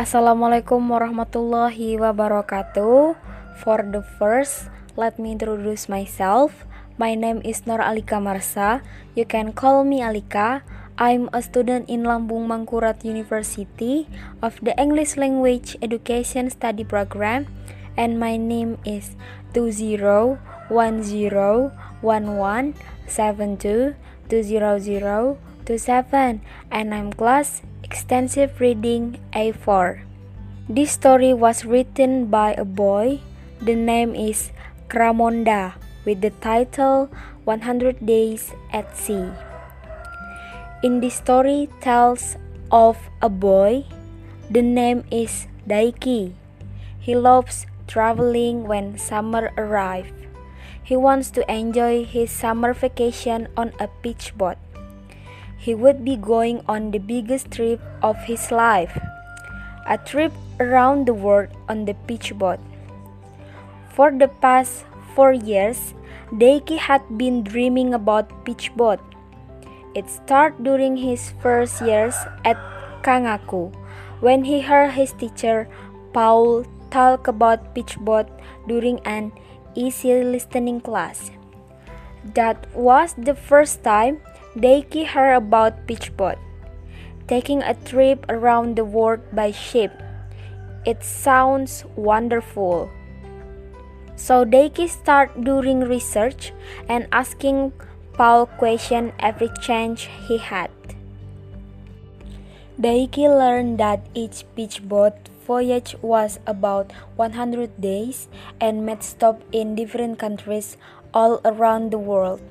Assalamualaikum warahmatullahi wabarakatuh. For the first, let me introduce myself. My name is Nur Alika Marsa. You can call me Alika. I'm a student in Lambung Mangkurat University of the English Language Education Study Program, and my name is 20101172200227, and I'm class Extensive Reading A4. This story was written by a boy. The name is Kramonda with the title 100 Days at Sea. In this story tells of a boy. The name is Daiki. He loves traveling when summer arrives. He wants to enjoy his summer vacation on a Peace Boat he would be going on the biggest trip of his life a trip around the world on the Peace Boat. For the past four years, Daiki had been dreaming about Peace Boat. It started during his first years at Kangaku when he heard his teacher Paul talk about Peace Boat during an easy listening class. That was the first time Daiki heard about Peace Boat, taking a trip around the world by ship. It sounds wonderful. So Daiki started doing research and asking Paul questions every chance he had. Daiki learned that each Peace Boat voyage was about 100 days and made stops in different countries all around the world.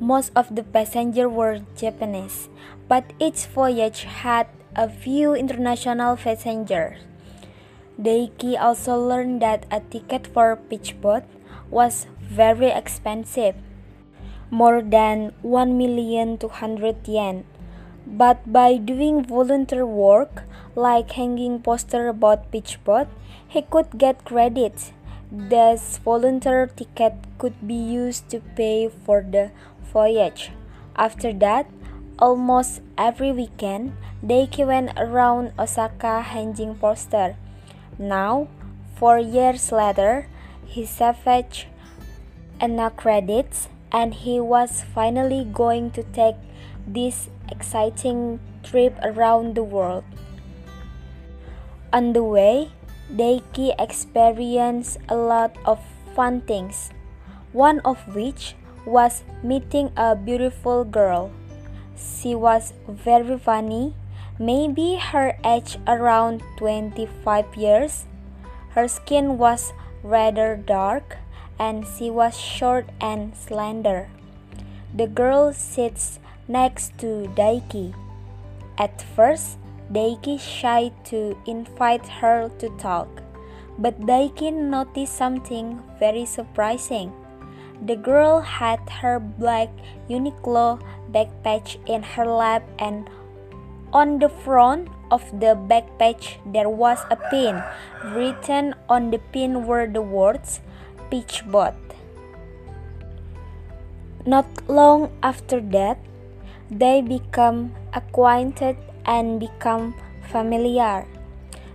Most of the passengers were Japanese, but each voyage had a few international passengers. Daiki also learned that a ticket for Peace Boat was very expensive, more than 1,200,000 yen. But by doing volunteer work, like hanging posters about Peace Boat, he could get credits. This volunteer ticket could be used to pay for the voyage. After that, almost every weekend, Daiki went around Osaka hanging posters. Now, four years later, he savaged enough credits and he was finally going to take this exciting trip around the world. On the way, Daiki experienced a lot of fun things, one of which was meeting a beautiful girl. She was very funny, maybe her age around 25 years. Her skin was rather dark and she was short and slender. The girl sits next to Daiki. At first, Daiki shy to invite her to talk, but Daiki noticed something very surprising. The girl had her black Uniqlo backpack in her lap and on the front of the backpack there was a pin. Written on the pin were the words Peace Boat. Not long after that, they become acquainted and become familiar.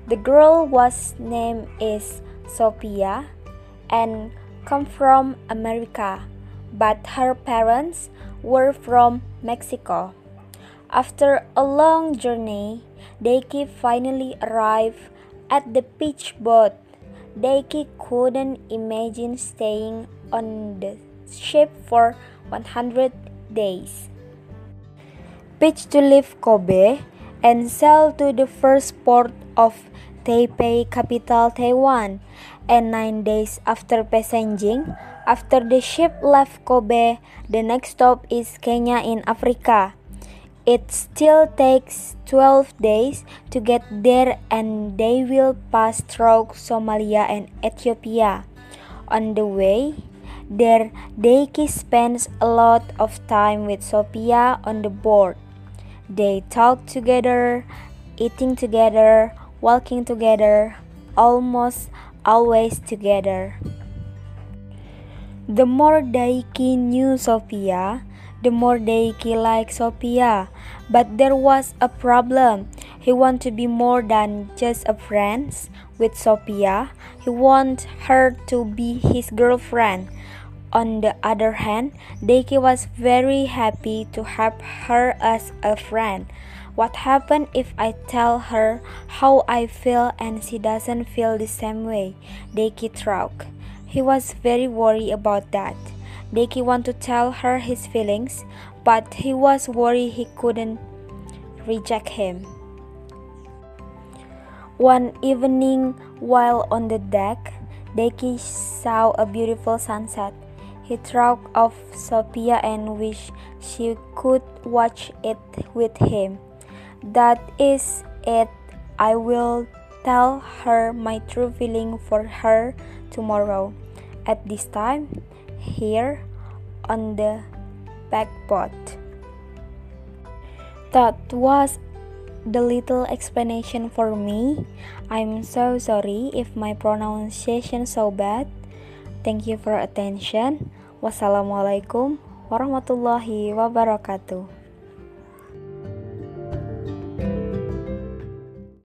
The girl was name is Sophia and come from America, but her parents were from Mexico. After a long journey, Daiki finally arrived at the Peace Boat. Daiki couldn't imagine staying on the ship for 100 days. Pitched to leave Kobe and sail to the first port of Taipei, capital Taiwan and nine days after passaging, after the ship left Kobe, the next stop is Kenya in Africa. It still takes 12 days to get there and they will pass through Somalia and Ethiopia. On the way, there Daiki spends a lot of time with Sophia on the board. They talk together, eating together, walking together, almost always together. The more Daiki knew Sophia, the more Daiki liked Sophia. But there was a problem. He wanted to be more than just a friend with Sophia. He wanted her to be his girlfriend. On the other hand, Daiki was very happy to have her as a friend. What happens if I tell her how I feel and she doesn't feel the same way? Daiki thought. He was very worried about that. Daiki wanted to tell her his feelings, but he was worried he couldn't reject him. One evening, while on the deck, Daiki saw a beautiful sunset. He thought of Sophia and wished she could watch it with him. That is it. I will tell her my true feeling for her tomorrow. At this time, here on the backboard. That was the little explanation for me. I'm so sorry if my pronunciation so bad. Thank you for attention. Wassalamualaikum warahmatullahi wabarakatuh.